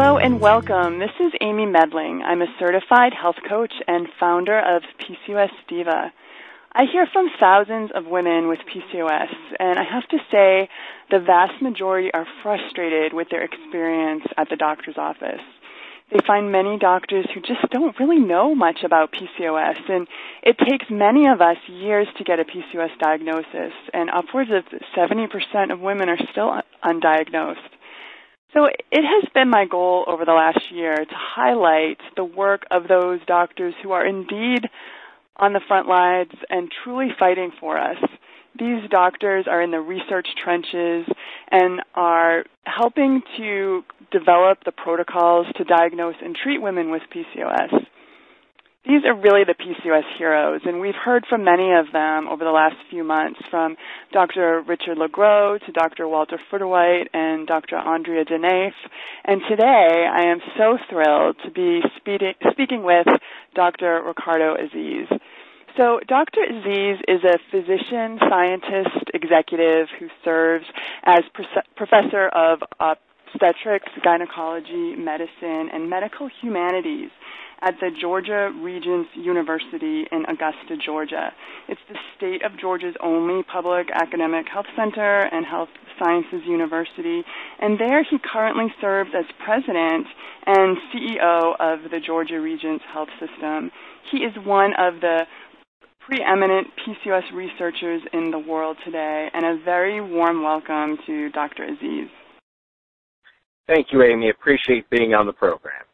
Hello and welcome. This is Amy Medling. I'm a certified health coach and founder of PCOS Diva. I hear from thousands of women with PCOS, and I have to say the vast majority are frustrated with their experience at the doctor's office. They find many doctors who just don't really know much about PCOS, and it takes many of us years to get a PCOS diagnosis, and upwards of 70% of women are still undiagnosed. So it has been my goal over the last year to highlight the work of those doctors who are indeed on the front lines and truly fighting for us. These doctors are in the research trenches and are helping to develop the protocols to diagnose and treat women with PCOS. These are really the PCOS heroes, and we've heard from many of them over the last few months, from Dr. Richard Legro to Dr. Walter Futterweit and Dr. Andrea Dunaif. And today, I am so thrilled to be speaking with Dr. Ricardo Azziz. So Dr. Azziz is a physician, scientist, executive who serves as professor of obstetrics, gynecology, medicine, and medical humanities at the Georgia Regents University in Augusta, Georgia. It's the state of Georgia's only public academic health center and health sciences university, and there he currently serves as president and CEO of the Georgia Regents Health System. He is one of the preeminent PCOS researchers in the world today, and a very warm welcome to Dr. Azziz. Thank you, Amy. Appreciate being on the program.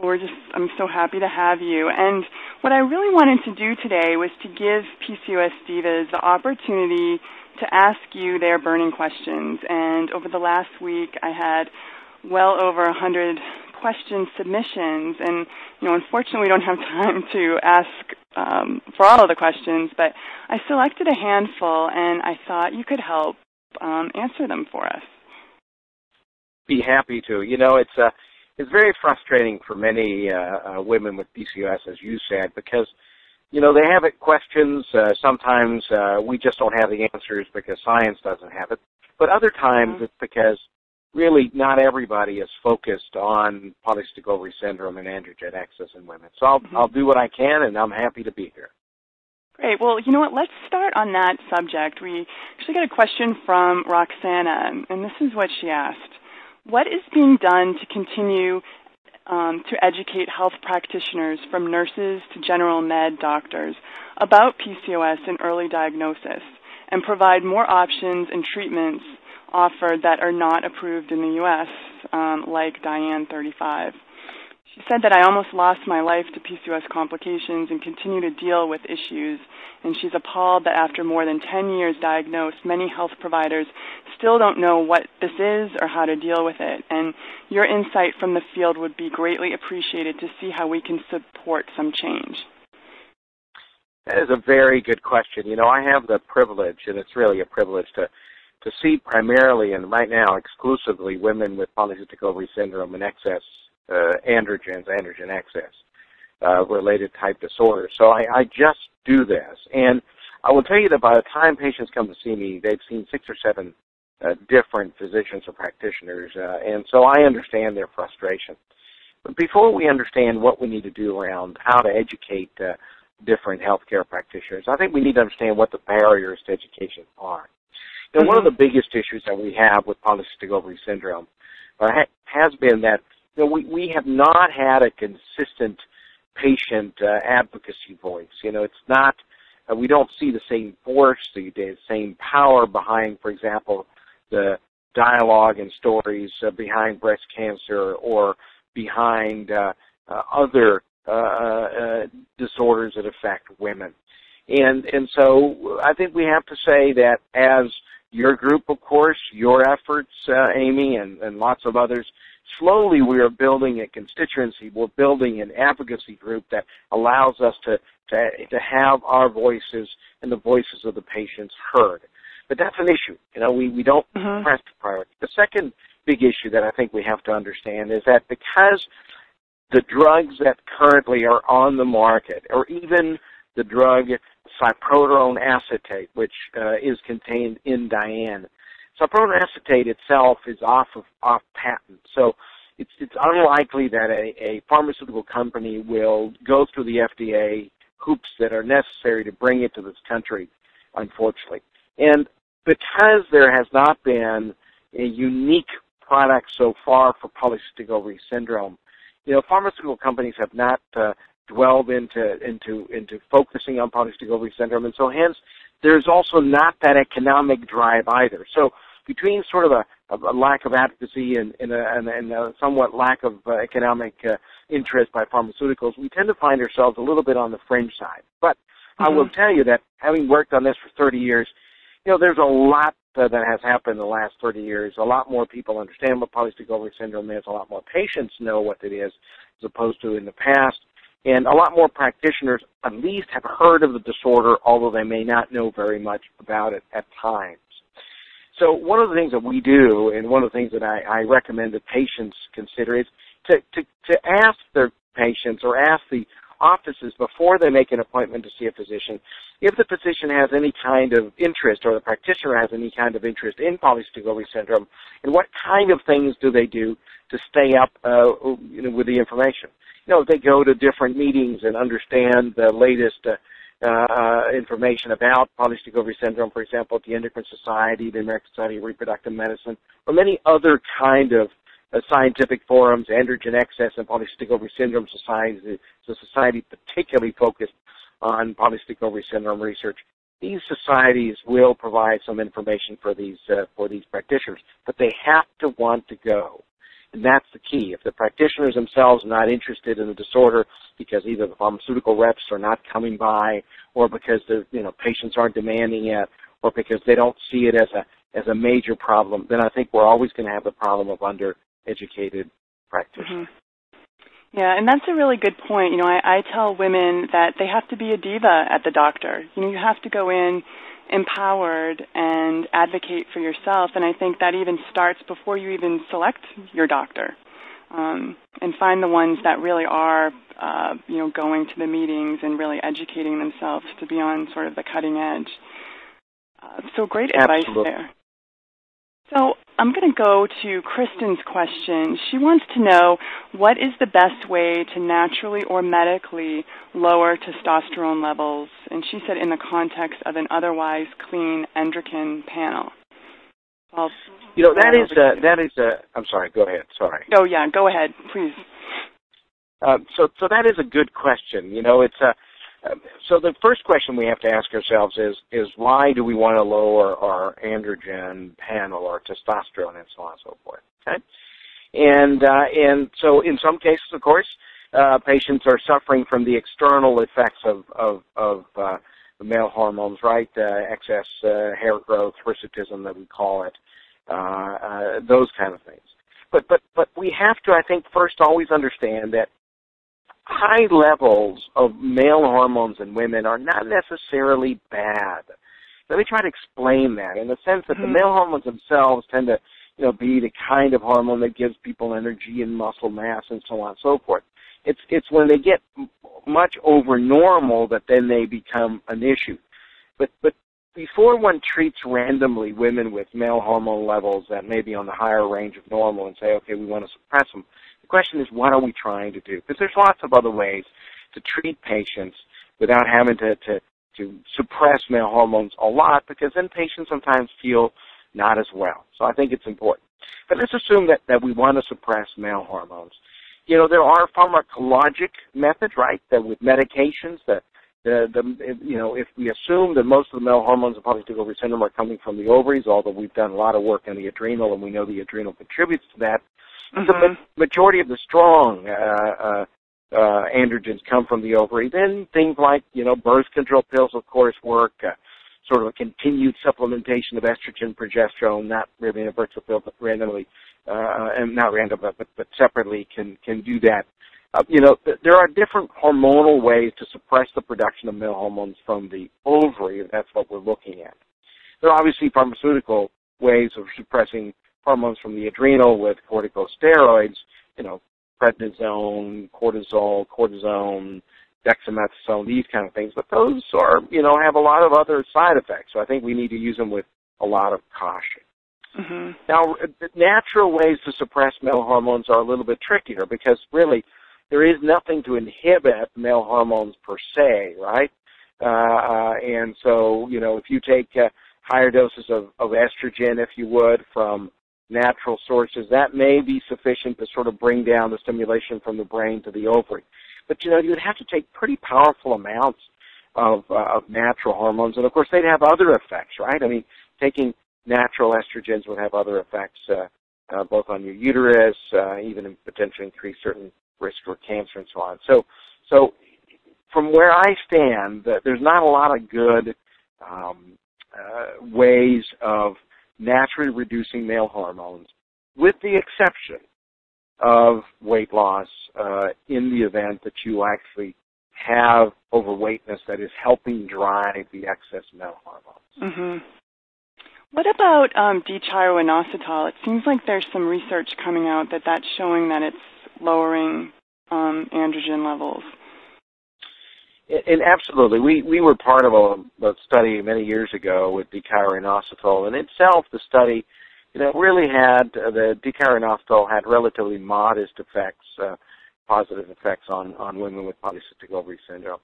We're just, I'm so happy to have you. And what I really wanted to do today was to give PCOS divas the opportunity to ask you their burning questions. And over the last week, I had well over a 100 question submissions. And, you know, unfortunately, we don't have time to ask um, for all of the questions, but I selected a handful, and I thought you could help um, answer them for us be happy to. You know, it's uh, it's very frustrating for many uh, uh, women with PCOS, as you said, because you know they have it questions. Uh, sometimes uh, we just don't have the answers because science doesn't have it, but other times mm-hmm. it's because really not everybody is focused on polycystic ovary syndrome and androgen excess in women. So I'll mm-hmm. I'll do what I can, and I'm happy to be here. Great. Well, you know what? Let's start on that subject. We actually got a question from Roxana, and this is what she asked. What is being done to continue um, to educate health practitioners from nurses to general med doctors about PCOS and early diagnosis and provide more options and treatments offered that are not approved in the U.S., um, like Diane 35? She said that I almost lost my life to PCOS complications and continue to deal with issues. And she's appalled that after more than 10 years diagnosed, many health providers still don't know what this is or how to deal with it. And your insight from the field would be greatly appreciated to see how we can support some change. That is a very good question. You know, I have the privilege, and it's really a privilege to to see primarily and right now exclusively women with polycystic ovary syndrome and excess uh, androgens, androgen excess uh, related type disorders. So I, I just do this. And I will tell you that by the time patients come to see me, they've seen six or seven uh, different physicians or practitioners, uh, and so I understand their frustration. But before we understand what we need to do around how to educate uh, different healthcare practitioners, I think we need to understand what the barriers to education are. You know, mm-hmm. one of the biggest issues that we have with polycystic ovary syndrome uh, ha- has been that you know, we, we have not had a consistent patient uh, advocacy voice. You know, it's not, uh, we don't see the same force, the, the same power behind, for example, the dialogue and stories uh, behind breast cancer or behind uh, uh, other uh, disorders that affect women. And and so I think we have to say that as your group, of course, your efforts, Amy, and, and lots of others, slowly we are building a constituency. We're building an advocacy group that allows us to, to, to have our voices and the voices of the patients heard. But that's an issue. You know, we, we don't mm-hmm. press the priority. The second big issue that I think we have to understand is that because the drugs that currently are on the market, or even the drug cyproterone acetate, which uh, is contained in Diane, Cyproterone acetate itself is off of off patent. So it's it's unlikely that a, a pharmaceutical company will go through the FDA hoops that are necessary to bring it to this country, unfortunately. And because there has not been a unique product so far for polycystic ovary syndrome, you know, pharmaceutical companies have not uh, dwelled into into into focusing on polycystic ovary syndrome, and so hence there's also not that economic drive either. So between sort of a, a lack of advocacy and, and, a, and, and a somewhat lack of uh, economic uh, interest by pharmaceuticals, we tend to find ourselves a little bit on the fringe side. But mm-hmm. I will tell you that having worked on this for 30 years, you know, there's a lot uh, that has happened in the last 30 years. A lot more people understand what polycystic ovary syndrome is. A lot more patients know what it is as opposed to in the past. And a lot more practitioners at least have heard of the disorder, although they may not know very much about it at times. So one of the things that we do, and one of the things that I, I recommend that patients consider is to, to, to ask their patients or ask the offices before they make an appointment to see a physician if the physician has any kind of interest or the practitioner has any kind of interest in polycystic ovary syndrome and what kind of things do they do to stay up uh, you know, with the information. You know, they go to different meetings and understand the latest uh, uh, information about polycystic ovary syndrome, for example, at the Endocrine Society, the American Society of Reproductive Medicine, or many other kind of uh, scientific forums, androgen excess and polycystic ovary syndrome society, it's a society particularly focused on polycystic ovary syndrome research. These societies will provide some information for these uh, for these practitioners, but they have to want to go. And that's the key. If the practitioners themselves are not interested in the disorder because either the pharmaceutical reps are not coming by or because the you know patients aren't demanding it or because they don't see it as a as a major problem, then I think we're always going to have the problem of undereducated practitioners. Mm-hmm. Yeah, and that's a really good point. You know, I, I tell women that they have to be a diva at the doctor. You know, you have to go in empowered and advocate for yourself. And I think that even starts before you even select your doctor. Um, and find the ones that really are, uh, you know, going to the meetings and really educating themselves to be on sort of the cutting edge. Uh, so great advice there. So I'm going to go to Kristen's question. She wants to know what is the best way to naturally or medically lower testosterone levels, and she said in the context of an otherwise clean endocrine panel. Well, you know that is a, that is a. I'm sorry. Go ahead. Sorry. Oh yeah. Go ahead, please. Uh, so so that is a good question. You know, it's a so the first question we have to ask ourselves is is why do we want to lower our androgen panel or testosterone and so on and so forth? Okay, and uh, and so in some cases, of course, uh, patients are suffering from the external effects of of, of uh, male hormones, right? Uh, excess uh, hair growth, hirsutism that we call it, uh, those kind of things. But but but we have to, I think, first always understand that high levels of male hormones in women are not necessarily bad. Let me try to explain that in the sense that mm-hmm. the male hormones themselves tend to, you know, be the kind of hormone that gives people energy and muscle mass and so on and so forth. It's it's when they get much over normal that then they become an issue. But but before one treats randomly women with male hormone levels that may be on the higher range of normal and say, okay, we want to suppress them, the question is, what are we trying to do? Because there's lots of other ways to treat patients without having to, to, to suppress male hormones a lot because then patients sometimes feel not as well. So I think it's important. But let's assume that, that we want to suppress male hormones. You know, there are pharmacologic methods, right, that with medications that the, the, you know, if we assume that most of the male hormones of polycystic ovary syndrome are coming from the ovaries, although we've done a lot of work on the adrenal and we know the adrenal contributes to that, mm-hmm. the majority of the strong uh, uh, uh, androgens come from the ovary. Then things like you know birth control pills, of course, work. Uh, sort of a continued supplementation of estrogen, progesterone, not really in a virtual pill, but randomly, uh, and not random, but, but, but separately can can do that. Uh, you know, th- there are different hormonal ways to suppress the production of male hormones from the ovary, if that's what we're looking at. There are obviously pharmaceutical ways of suppressing hormones from the adrenal with corticosteroids, you know, prednisone, cortisol, cortisone, dexamethasone, these kind of things. But those are, you know, have a lot of other side effects. So I think we need to use them with a lot of caution. Mm-hmm. Now, natural ways to suppress male hormones are a little bit trickier because really there is nothing to inhibit male hormones per se, right? Uh, uh, and so, you know, if you take uh, higher doses of, of estrogen, if you would, from natural sources, that may be sufficient to sort of bring down the stimulation from the brain to the ovary. But, you know, you would have to take pretty powerful amounts of, uh, of natural hormones, and of course they'd have other effects, right? I mean, taking natural estrogens would have other effects, uh, uh, both on your uterus, uh, even potentially increase certain risk for cancer and so on. So, so from where I stand, there's not a lot of good um, uh, ways of naturally reducing male hormones, with the exception of weight loss uh, in the event that you actually have overweightness that is helping drive the excess male hormones. Mm-hmm. What about um, D-chiro-inositol? It seems like there's some research coming out that that's showing that it's lowering um, androgen levels. And absolutely, we we were part of a, a study many years ago with D-chiro-inositol, and itself the study, you know, really had uh, the D-chiro-inositol had relatively modest effects, uh, positive effects on on women with polycystic ovary syndrome.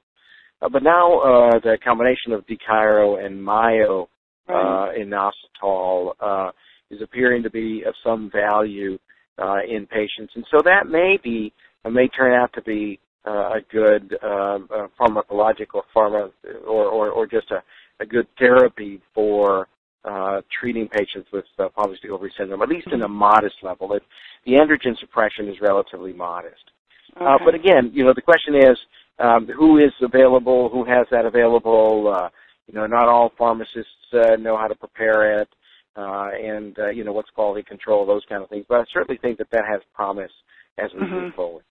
Uh, but now uh, the combination of D-chiro and myo uh, inositol uh, is appearing to be of some value uh, in patients, and so that may be may turn out to be uh, a good uh, uh, pharmacological pharma or, or, or just a, a good therapy for uh, treating patients with uh, polycystic ovary syndrome, at least in a modest level. It, the androgen suppression is relatively modest. Okay. Uh, but again, you know, the question is um, who is available, who has that available. Uh, you know, not all pharmacists uh, know how to prepare it, uh, and uh, you know what's quality control, those kind of things. But I certainly think that that has promise as we mm-hmm. move forward.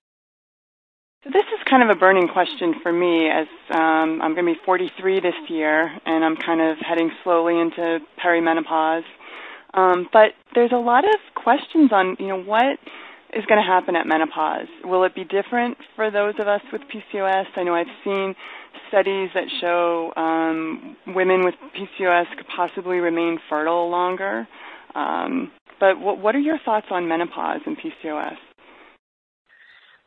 So this is kind of a burning question for me as um, I'm going to be 43 this year and I'm kind of heading slowly into perimenopause. Um, but there's a lot of questions on, you know, what is going to happen at menopause? Will it be different for those of us with PCOS? I know I've seen studies that show um, women with PCOS could possibly remain fertile longer. Um, but what, what are your thoughts on menopause and PCOS?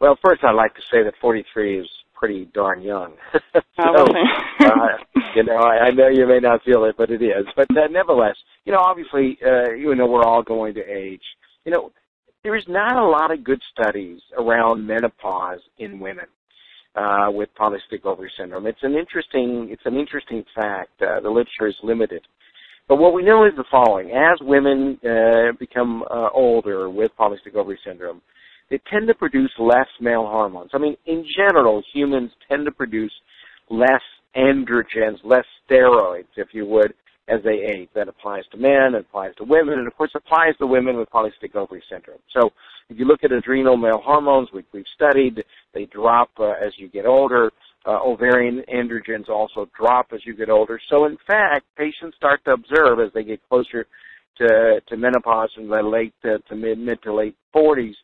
Well, first I'd like to say that 43 is pretty darn young. so, uh, you know, I, I know you may not feel it, but it is. But uh, nevertheless, you know, obviously, uh, you know, we're all going to age. You know, there is not a lot of good studies around menopause in women uh, with polycystic ovary syndrome. It's an interesting, it's an interesting fact. Uh, the literature is limited. But what we know is the following: as women uh, become uh, older with polycystic ovary syndrome, they tend to produce less male hormones. I mean, in general, humans tend to produce less androgens, less steroids, if you would, as they age. That applies to men, it applies to women, and of course applies to women with polycystic ovary syndrome. So if you look at adrenal male hormones, we, we've studied, they drop uh, as you get older. Uh, ovarian androgens also drop as you get older. So in fact, patients start to observe as they get closer to, to menopause in the late uh, to mid mid to late 40s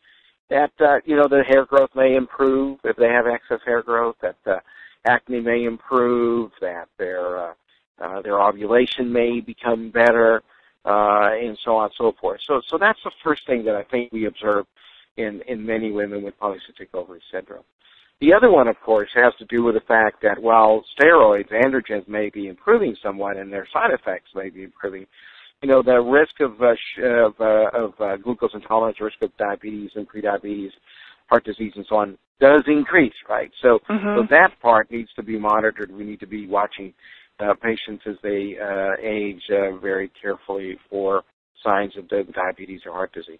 that uh, you know the hair growth may improve if they have excess hair growth. That uh, acne may improve. That their uh, uh, their ovulation may become better, uh, and so on and so forth. So so that's the first thing that I think we observe in in many women with polycystic ovary syndrome. The other one, of course, has to do with the fact that while steroids, androgens may be improving somewhat and their side effects may be improving, you know, the risk of uh, sh- of, uh, of uh, glucose intolerance, risk of diabetes and prediabetes, heart disease, and so on does increase, right? So, mm-hmm. so that part needs to be monitored. We need to be watching uh, patients as they uh, age uh, very carefully for signs of diabetes or heart disease.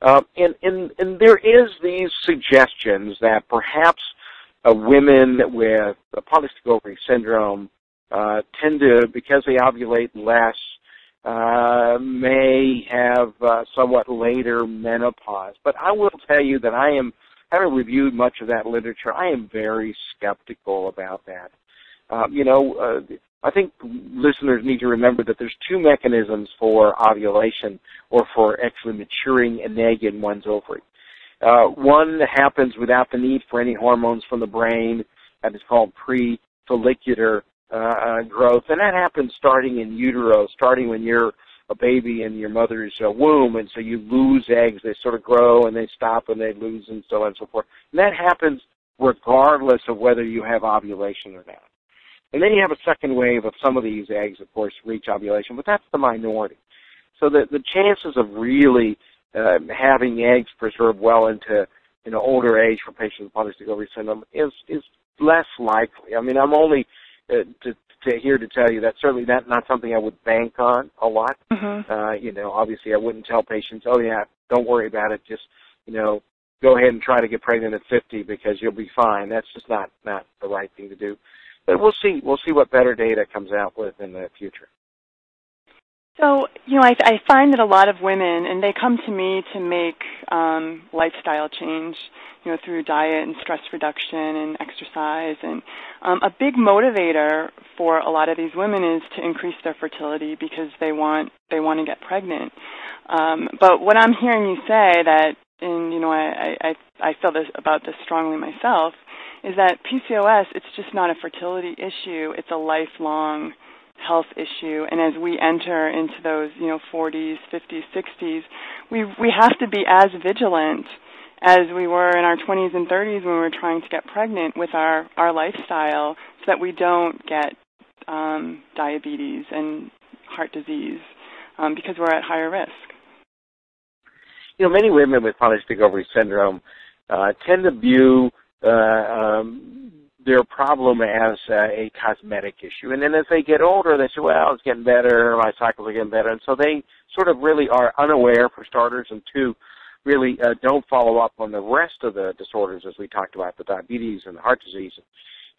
Uh, and, and, and there is these suggestions that perhaps uh, women with polycystic ovary syndrome uh, tend to, because they ovulate less, uh, may have uh, somewhat later menopause. But I will tell you that I am, having reviewed much of that literature, I am very skeptical about that. Uh, you know, uh, I think listeners need to remember that there's two mechanisms for ovulation or for actually maturing an egg in one's ovary. Uh, one happens without the need for any hormones from the brain, that is called pre-follicular uh, growth, and that happens starting in utero, starting when you're a baby in your mother's uh, womb, and so you lose eggs. They sort of grow and they stop and they lose and so on and so forth. And that happens regardless of whether you have ovulation or not. And then you have a second wave of some of these eggs, of course, reach ovulation, but that's the minority. So the the chances of really uh, having eggs preserved well into you know older age for patients with polycystic ovary syndrome is is less likely. I mean, I'm only uh, to to here to tell you that's certainly not not something I would bank on a lot. Mm-hmm. Uh, you know, obviously I wouldn't tell patients, oh yeah, don't worry about it. Just you know, go ahead and try to get pregnant at 50 because you'll be fine. That's just not not the right thing to do. But we'll see. We'll see what better data comes out with in the future. So, you know, I, I find that a lot of women, and they come to me to make um, lifestyle change, you know, through diet and stress reduction and exercise. And um, a big motivator for a lot of these women is to increase their fertility because they want they want to get pregnant. Um, but what I'm hearing you say that, and you know, I, I I feel this about this strongly myself, is that PCOS it's just not a fertility issue; it's a lifelong health issue. And as we enter into those you know 40s 50s 60s we we have to be as vigilant as we were in our 20s and 30s when we were trying to get pregnant with our our lifestyle so that we don't get um, diabetes and heart disease um, because we're at higher risk. You know many women with polycystic ovary syndrome uh, tend to view uh, um, their problem as uh, a cosmetic issue. And then as they get older, they say, well, it's getting better, my cycles are getting better. And so they sort of really are unaware, for starters, and two, really uh, don't follow up on the rest of the disorders as we talked about, the diabetes and the heart disease, and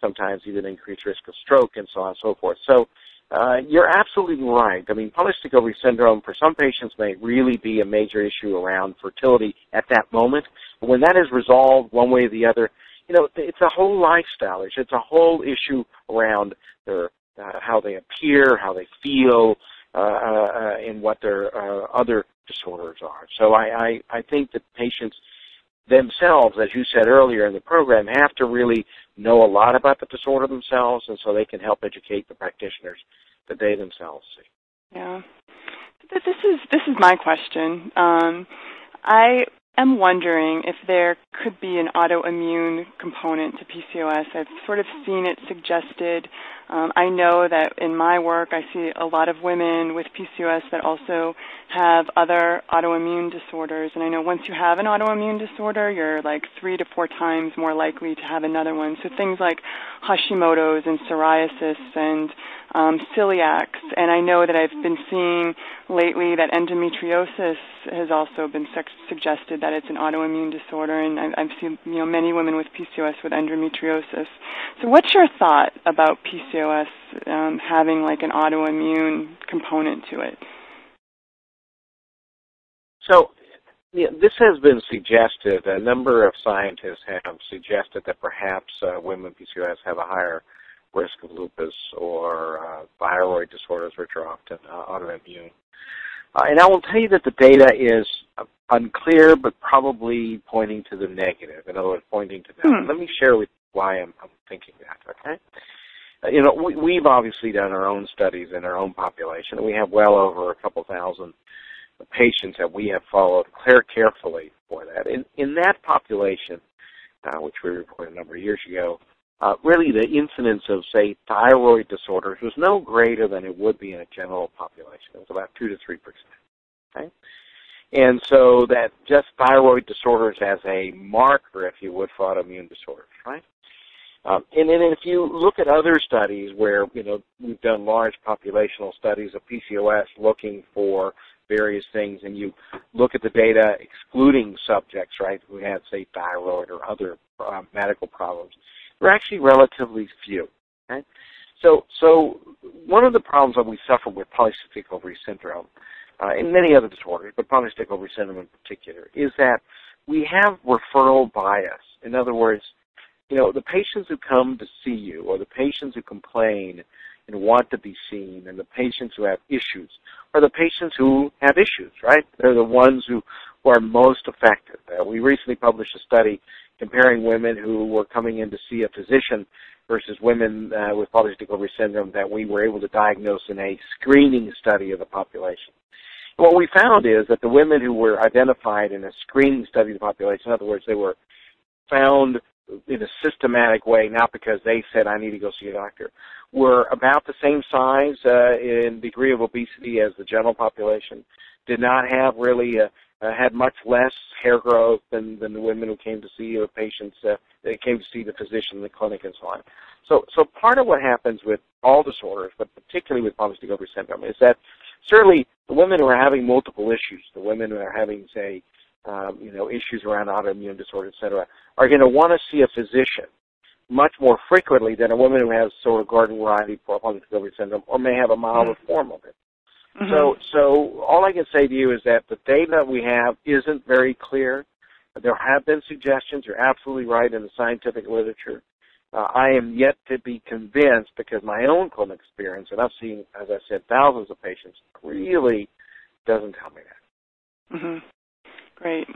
sometimes even increased risk of stroke and so on and so forth. So uh, you're absolutely right. I mean, polycystic ovary syndrome for some patients may really be a major issue around fertility at that moment. But when that is resolved one way or the other, you know, it's a whole lifestyle issue. It's a whole issue around their uh, how they appear, how they feel, uh, uh, and what their uh, other disorders are. So I, I, I think that patients themselves, as you said earlier in the program, have to really know a lot about the disorder themselves, and so they can help educate the practitioners that they themselves see. Yeah, this is this is my question. Um, I am wondering if there could be an autoimmune component to PCOS. I've sort of seen it suggested. Um, I know that in my work, I see a lot of women with PCOS that also have other autoimmune disorders. And I know once you have an autoimmune disorder, you're like three to four times more likely to have another one. So things like Hashimoto's and psoriasis and um, celiacs. And I know that I've been seeing lately that endometriosis has also been su- suggested that it's an autoimmune disorder. And I've, I've seen you know many women with PCOS with endometriosis. So what's your thought about PCOS um, having like an autoimmune component to it? So yeah, this has been suggested. A number of scientists have suggested that perhaps uh, women with PCOS have a higher risk of lupus or uh, thyroid disorders, which are often uh, autoimmune. Uh, and I will tell you that the data is unclear, but probably pointing to the negative. In other words, pointing to that. Hmm. Let me share with you why I'm, I'm thinking that. Okay. You know, we, we've obviously done our own studies in our own population. We have well over a couple thousand patients that we have followed care carefully for that. In, in that population, uh, which we reported a number of years ago, uh, really the incidence of, say, thyroid disorders was no greater than it would be in a general population. It was about 2 to 3 percent. Okay? And so that just thyroid disorders as a marker, if you would, for autoimmune disorders, right? Um, and then if you look at other studies where, you know, we've done large populational studies of PCOS looking for various things and you look at the data excluding subjects, right, who had, say, thyroid or other uh, medical problems, they're actually relatively few. Okay? So, so one of the problems that we suffer with polycystic ovary syndrome, uh, and many other disorders, but polycystic ovary syndrome in particular, is that we have referral bias. In other words, you know, the patients who come to see you or the patients who complain and want to be seen and the patients who have issues are the patients who have issues, right? They're the ones who, who are most affected. Uh, we recently published a study comparing women who were coming in to see a physician versus women uh, with polycystic syndrome that we were able to diagnose in a screening study of the population. what we found is that the women who were identified in a screening study of the population, in other words, they were found in a systematic way, not because they said, I need to go see a doctor, were about the same size uh, in degree of obesity as the general population, did not have really a, uh, had much less hair growth than, than the women who came to see the patients, uh, they came to see the physician in the clinic and so on. So, so part of what happens with all disorders, but particularly with polycystic ovary syndrome, is that certainly the women who are having multiple issues, the women who are having, say, um, you know, issues around autoimmune disorder, et cetera, are going to want to see a physician much more frequently than a woman who has sort of garden variety polycystic ovary syndrome or may have a milder mm-hmm. form of it. Mm-hmm. So, so all I can say to you is that the data we have isn't very clear. There have been suggestions. You're absolutely right in the scientific literature. Uh, I am yet to be convinced because my own clinical experience, and I've seen, as I said, thousands of patients, really doesn't tell me that. Mm-hmm. Great.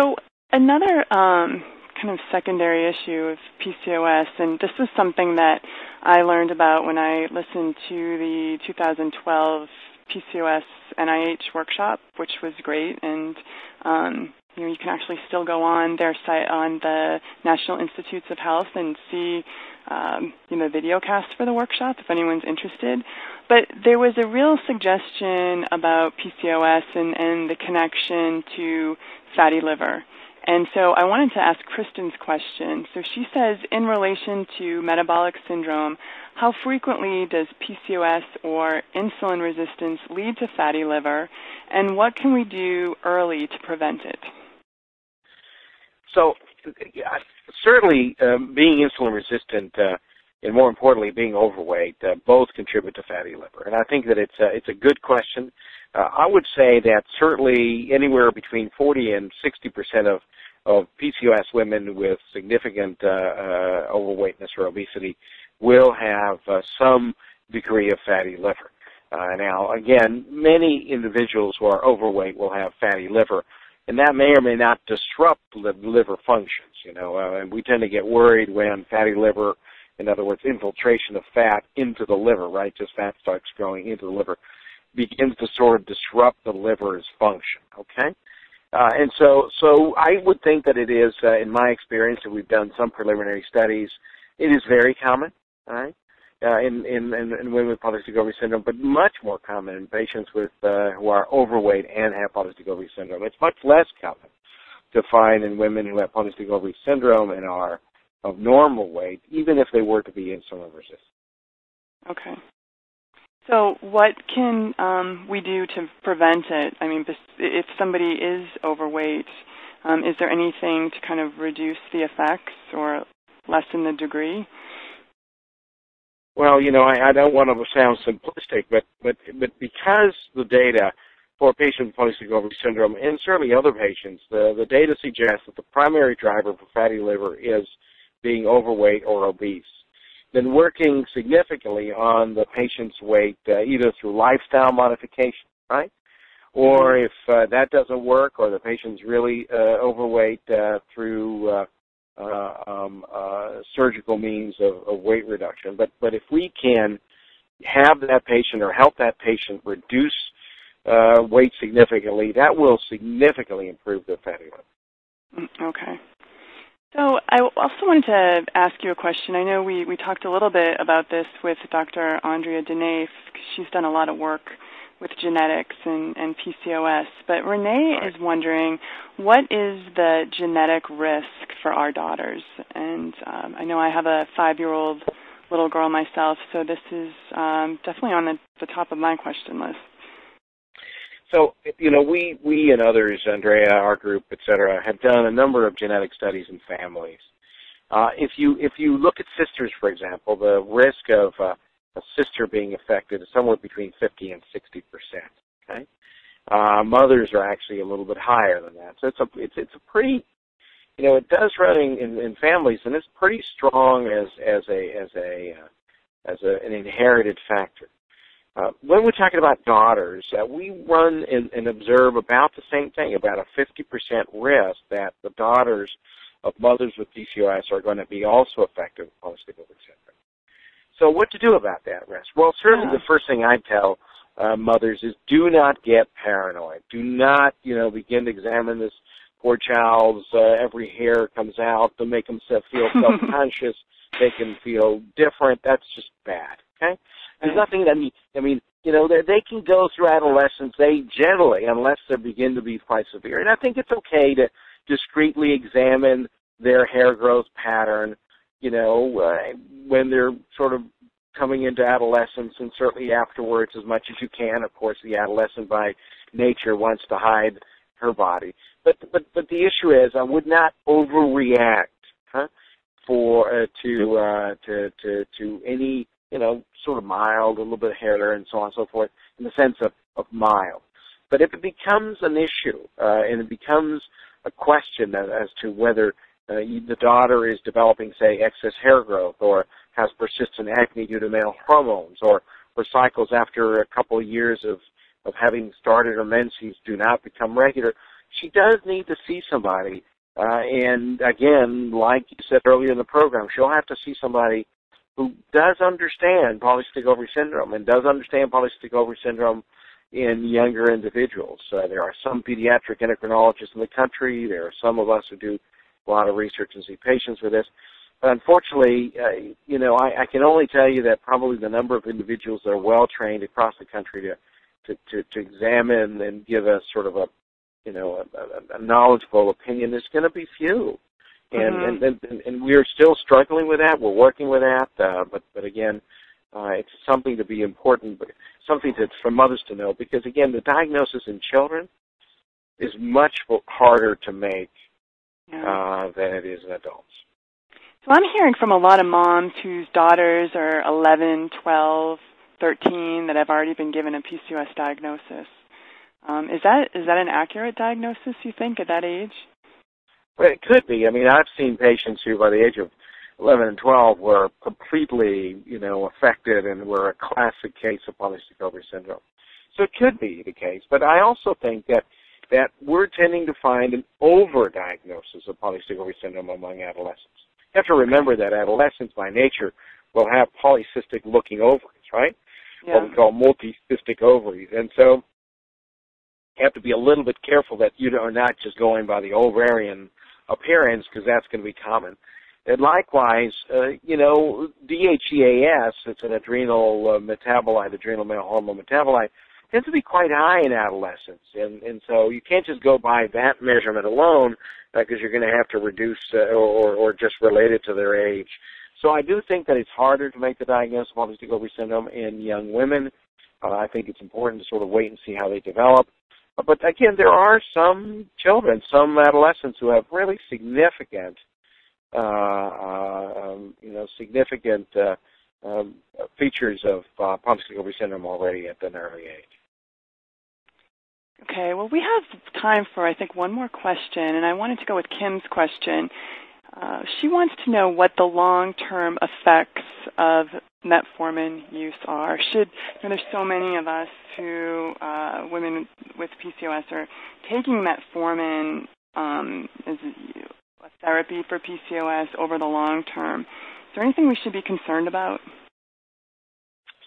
So another um, kind of secondary issue of PCOS, and this is something that I learned about when I listened to the 2012 PCOS NIH workshop, which was great, and um, you know you can actually still go on their site on the National Institutes of Health and see um, you know video cast for the workshop if anyone's interested. But there was a real suggestion about PCOS and, and the connection to fatty liver. And so I wanted to ask Kristen's question. So she says, in relation to metabolic syndrome, how frequently does PCOS or insulin resistance lead to fatty liver, and what can we do early to prevent it? So, certainly, um, being insulin resistant, uh, and more importantly, being overweight, uh, both contribute to fatty liver. And I think that it's a, it's a good question. Uh, I would say that certainly anywhere between 40 and 60 percent of of PCOS women with significant uh, uh, overweightness or obesity will have uh, some degree of fatty liver. Uh, now, again, many individuals who are overweight will have fatty liver, and that may or may not disrupt the liver functions. You know, uh, and we tend to get worried when fatty liver, in other words, infiltration of fat into the liver, right? Just fat starts going into the liver, begins to sort of disrupt the liver's function. Okay. Uh, and so, so I would think that it is, uh, in my experience, and we've done some preliminary studies, it is very common, right? Uh, in, in, in, women with polycystic syndrome, but much more common in patients with uh, who are overweight and have polycystic ovary syndrome. It's much less common to find in women who have polycystic ovary syndrome and are of normal weight, even if they were to be insulin resistant. Okay. So, what can um, we do to prevent it? I mean, if somebody is overweight, um, is there anything to kind of reduce the effects or lessen the degree? Well, you know, I, I don't want to sound simplistic, but but but because the data for patients with polycystic ovary syndrome and certainly other patients, the the data suggests that the primary driver for fatty liver is being overweight or obese Then working significantly on the patient's weight, uh, either through lifestyle modification, right? Or mm-hmm. if uh, that doesn't work, or the patient's really uh, overweight uh, through uh, uh, um, uh, surgical means of, of weight reduction. But but if we can have that patient or help that patient reduce uh, weight significantly, that will significantly improve their fatty liver. Mm, okay. So I also wanted to ask you a question. I know we, we talked a little bit about this with Dr. Andrea Dunaif. She's done a lot of work with genetics and, and PCOS. But Renee right. is wondering, what is the genetic risk for our daughters? And um, I know I have a five-year-old little girl myself, so this is um, definitely on the, the top of my question list. So, you know, we, we and others, Andrea, our group, et cetera, have done a number of genetic studies in families. Uh, if you if you look at sisters, for example, the risk of uh, a sister being affected is somewhere between 50 and 60 percent. Okay, uh, mothers are actually a little bit higher than that. So it's a it's it's a pretty, you know, it does run in, in families, and it's pretty strong as as a as a uh, as a, an inherited factor. Uh, when we're talking about daughters, uh, we run and, and, observe about the same thing, about a 50% risk that the daughters of mothers with PCOS are going to be also affected with polycystic ovary. So what to do about that risk? Well, certainly the first thing I'd tell uh, mothers is do not get paranoid. Do not, you know, begin to examine this poor child's uh, every hair comes out to make them feel self-conscious, make them feel different. That's just bad. Okay, there's nothing. I mean, I mean, you know, they, they can go through adolescence. They generally, unless they begin to be quite severe, and I think it's okay to discreetly examine their hair growth pattern. You know, uh, when they're sort of coming into adolescence and certainly afterwards as much as you can. Of course, the adolescent by nature wants to hide her body. But but but the issue is, I would not overreact, huh, for uh, to uh, to to to any you know sort of mild, a little bit of hair and so on and so forth, in the sense of of mild. But if it becomes an issue uh, and it becomes a question as to whether uh, the daughter is developing, say, excess hair growth or has persistent acne due to male hormones or, or cycles after a couple of years of, of having started her menses do not become regular, she does need to see somebody. Uh, and again, like you said earlier in the program, she'll have to see somebody who does understand polycystic ovary syndrome and does understand polycystic ovary syndrome in younger individuals. Uh, there are some pediatric endocrinologists in the country. There are some of us who do a lot of research and see patients with this. But unfortunately, uh, you know, I, I can only tell you that probably the number of individuals that are well trained across the country to, to, to, to examine and give us sort of a, you know, a, a, a knowledgeable opinion is going to be few. And, mm-hmm. and, and, and we're still struggling with that. We're working with that. Uh, but, but again, uh, it's something to be important, but something to, for mothers to know because again, the diagnosis in children is much harder to make yeah. uh, than it is in adults. So I'm hearing from a lot of moms whose daughters are 11, 12, 13 that have already been given a PCOS diagnosis. Um, is that is that an accurate diagnosis? You think at that age? Well, it could be. I mean, I've seen patients who, by the age of 11 and 12, were completely, you know, affected and were a classic case of polycystic ovary syndrome. So it could be the case. But I also think that that we're tending to find an overdiagnosis of polycystic ovary syndrome among adolescents. You have to remember that adolescents by nature will have polycystic looking ovaries, right? Yeah. What we call multicystic ovaries. And so you have to be a little bit careful that you are not just going by the ovarian appearance because that's going to be common. And likewise, uh, you know, DHEAS, it's an adrenal uh, metabolite, adrenal male hormone metabolite, tends to be quite high in adolescence, and and so you can't just go by that measurement alone because uh, you're going to have to reduce uh, or or just relate it to their age. So I do think that it's harder to make the diagnosis of polycystic ovary syndrome in young women. Uh, I think it's important to sort of wait and see how they develop. But again, there are some children, some adolescents who have really significant, uh, uh, um, you know, significant uh, um, features of uh, polycystic ovary syndrome already at an early age. Okay, well, we have time for, I think, one more question, and I wanted to go with Kim's question. Uh, she wants to know what the long-term effects of metformin use are. Should you know, there's so many of us who uh, women with PCOS are taking metformin um, as a therapy for PCOS over the long term. Is there anything we should be concerned about?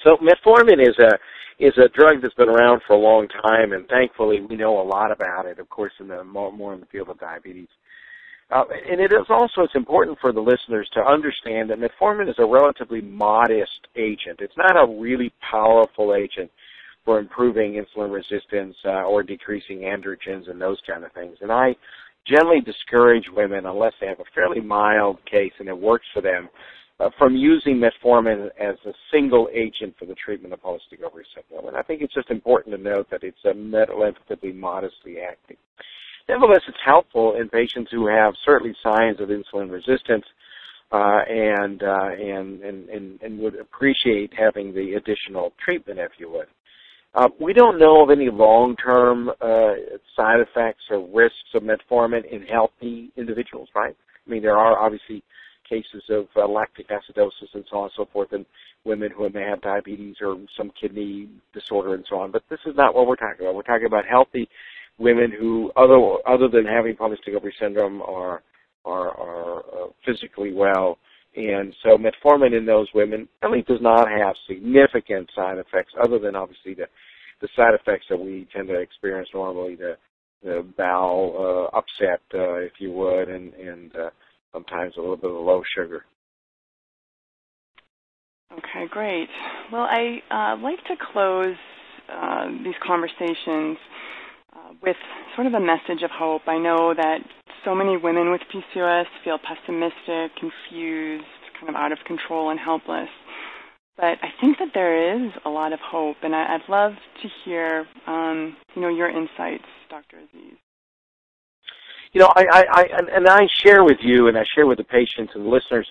So metformin is a is a drug that's been around for a long time, and thankfully we know a lot about it. Of course, in the more, more in the field of diabetes. Uh, and it is also it's important for the listeners to understand that metformin is a relatively modest agent. It's not a really powerful agent for improving insulin resistance uh, or decreasing androgens and those kind of things. And I generally discourage women, unless they have a fairly mild case and it works for them, uh, from using metformin as a single agent for the treatment of polycystic ovary syndrome. And I think it's just important to note that it's a relatively modestly acting. Nevertheless, it's helpful in patients who have certainly signs of insulin resistance uh, and, uh, and, and, and, and would appreciate having the additional treatment, if you would. Uh, we don't know of any long-term uh, side effects or risks of metformin in healthy individuals, right? I mean, there are obviously cases of uh, lactic acidosis and so on and so forth in women who may have diabetes or some kidney disorder and so on. But this is not what we're talking about. We're talking about healthy women who, other other than having polycystic ovary syndrome, are are, are uh, physically well. And so metformin in those women really does not have significant side effects other than obviously the, the side effects that we tend to experience normally, the, the bowel uh, upset, uh, if you would, and, and uh, sometimes a little bit of low sugar. Okay, great. Well, I uh, like to close uh, these conversations uh, with sort of a message of hope. I know that so many women with PCOS feel pessimistic, confused, kind of out of control, and helpless. But I think that there is a lot of hope, and I, would love to hear, um, you know, your insights, Dr. Azziz. You know, I, I, I, and I share with you, and I share with the patients and the listeners,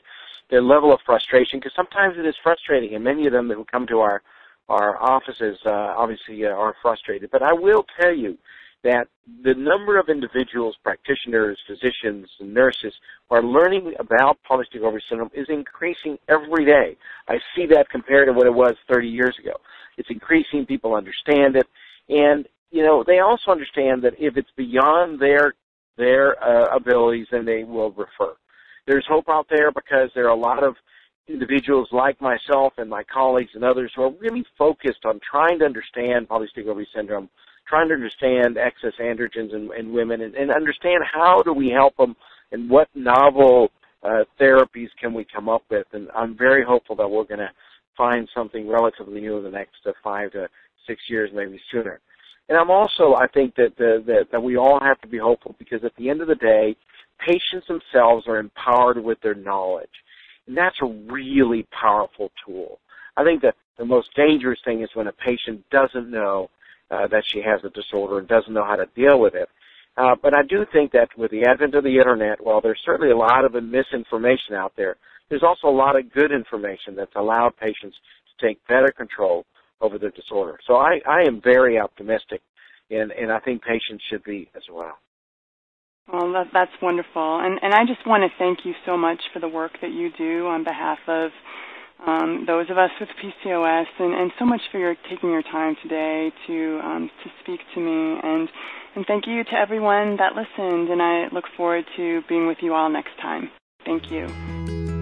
their level of frustration because sometimes it is frustrating, and many of them that come to our our offices uh, obviously uh, are frustrated. But I will tell you that the number of individuals, practitioners, physicians, and nurses who are learning about polycystic ovary syndrome is increasing every day. I see that compared to what it was 30 years ago. It's increasing. People understand it, and you know they also understand that if it's beyond their their uh, abilities, and they will refer. There's hope out there because there are a lot of individuals like myself and my colleagues and others who are really focused on trying to understand polycystic ovary syndrome, trying to understand excess androgens in, in women, and, and, understand how do we help them and what novel uh, therapies can we come up with. And I'm very hopeful that we're going to find something relatively new in the next uh, five to six years, maybe sooner. And I'm also, I think that, that that we all have to be hopeful because at the end of the day, patients themselves are empowered with their knowledge. And that's a really powerful tool. I think that the most dangerous thing is when a patient doesn't know uh, that she has a disorder and doesn't know how to deal with it. Uh, but I do think that with the advent of the internet, while there's certainly a lot of misinformation out there, there's also a lot of good information that's allowed patients to take better control over their disorder. So I, I am very optimistic, and, and I think patients should be as well. Well, that, that's wonderful. And, and I just want to thank you so much for the work that you do on behalf of um, those of us with PCOS, and, and so much for your taking your time today to um, to speak to me. And and thank you to everyone that listened. And I look forward to being with you all next time. Thank you.